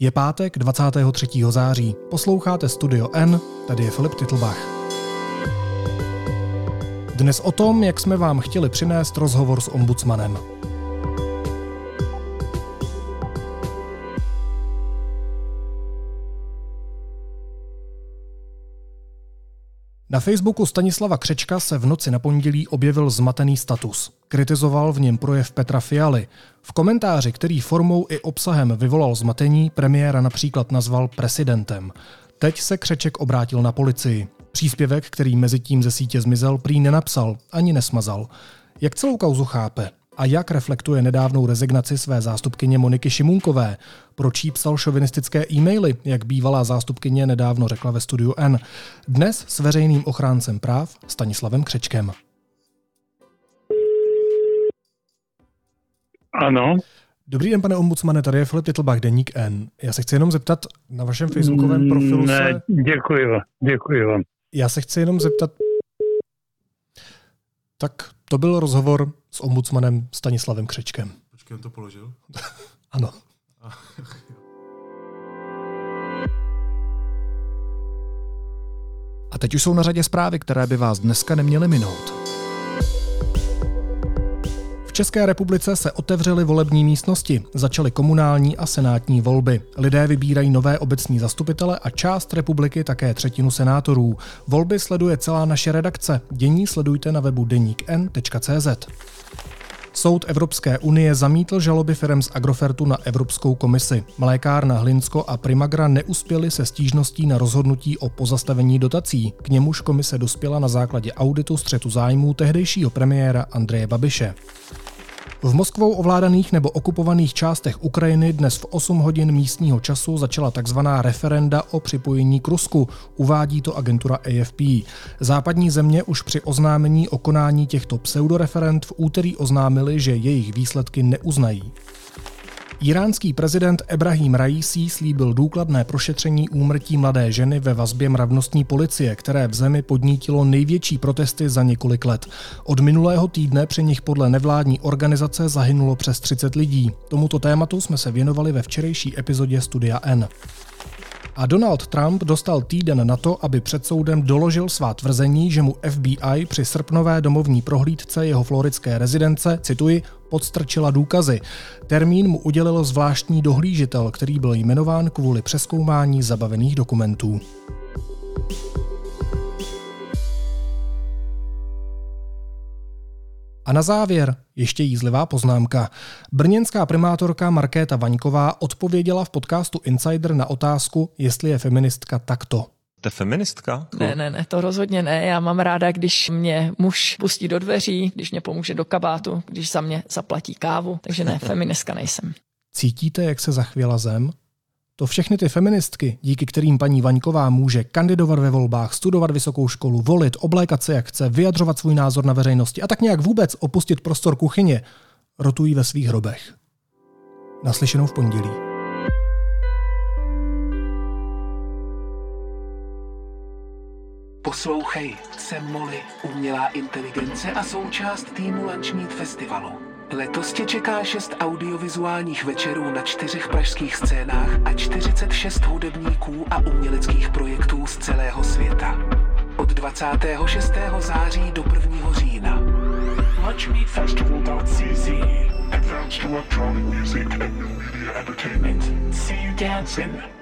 Je pátek 23. září. Posloucháte Studio N, tady je Filip Titlbach. Dnes o tom, jak jsme vám chtěli přinést rozhovor s ombudsmanem. Na Facebooku Stanislava Křečka se v noci na pondělí objevil zmatený status. Kritizoval v něm projev Petra Fialy. V komentáři, který formou i obsahem vyvolal zmatení, premiéra například nazval presidentem. Teď se Křeček obrátil na policii. Příspěvek, který mezi tím ze sítě zmizel, prý nenapsal ani nesmazal. Jak celou kauzu chápe? A jak reflektuje nedávnou rezignaci své zástupkyně Moniky Šimunkové. Proč jí psal šovinistické e-maily, jak bývalá zástupkyně nedávno řekla ve studiu N. Dnes s veřejným ochráncem práv Stanislavem Křečkem. Ano. Dobrý den, pane ombudsmane, tady je Filip Titlbach, Deník N. Já se chci jenom zeptat, na vašem facebookovém profilu ne, se... děkuji vám, děkuji vám. Já se chci jenom zeptat, tak to byl rozhovor s ombudsmanem Stanislavem Křečkem. Počkej, on to položil? ano. A teď už jsou na řadě zprávy, které by vás dneska neměly minout. České republice se otevřely volební místnosti, začaly komunální a senátní volby. Lidé vybírají nové obecní zastupitele a část republiky také třetinu senátorů. Volby sleduje celá naše redakce. Dění sledujte na webu deníkn.cz. Soud Evropské unie zamítl žaloby firm z Agrofertu na Evropskou komisi. Mlékárna Hlinsko a Primagra neuspěli se stížností na rozhodnutí o pozastavení dotací. K němuž komise dospěla na základě auditu střetu zájmů tehdejšího premiéra Andreje Babiše. V Moskvou ovládaných nebo okupovaných částech Ukrajiny dnes v 8 hodin místního času začala tzv. referenda o připojení k Rusku, uvádí to agentura AFP. Západní země už při oznámení o konání těchto pseudoreferend v úterý oznámili, že jejich výsledky neuznají. Iránský prezident Ebrahim Raisi slíbil důkladné prošetření úmrtí mladé ženy ve vazbě mravnostní policie, které v zemi podnítilo největší protesty za několik let. Od minulého týdne při nich podle nevládní organizace zahynulo přes 30 lidí. Tomuto tématu jsme se věnovali ve včerejší epizodě Studia N. A Donald Trump dostal týden na to, aby před soudem doložil svá tvrzení, že mu FBI při srpnové domovní prohlídce jeho floridské rezidence, cituji, podstrčila důkazy. Termín mu udělil zvláštní dohlížitel, který byl jmenován kvůli přeskoumání zabavených dokumentů. A na závěr ještě jízlivá poznámka. Brněnská primátorka Markéta Vaňková odpověděla v podcastu Insider na otázku, jestli je feministka takto. Jste feministka? Ne, ne, ne, to rozhodně ne. Já mám ráda, když mě muž pustí do dveří, když mě pomůže do kabátu, když za mě zaplatí kávu, takže ne, feministka nejsem. Cítíte, jak se zachvěla zem? To všechny ty feministky, díky kterým paní Vaňková může kandidovat ve volbách, studovat vysokou školu, volit, oblékat se jak chce, vyjadřovat svůj názor na veřejnosti a tak nějak vůbec opustit prostor kuchyně, rotují ve svých hrobech. Naslyšenou v pondělí. Poslouchej, jsem Molly, umělá inteligence a součást týmu Lunchmeet Festivalu. Letos tě čeká šest audiovizuálních večerů na čtyřech pražských scénách a 46 hudebníků a uměleckých projektů z celého světa. Od 26. září do 1. října. Advanced electronic music and new media entertainment. See you dancing.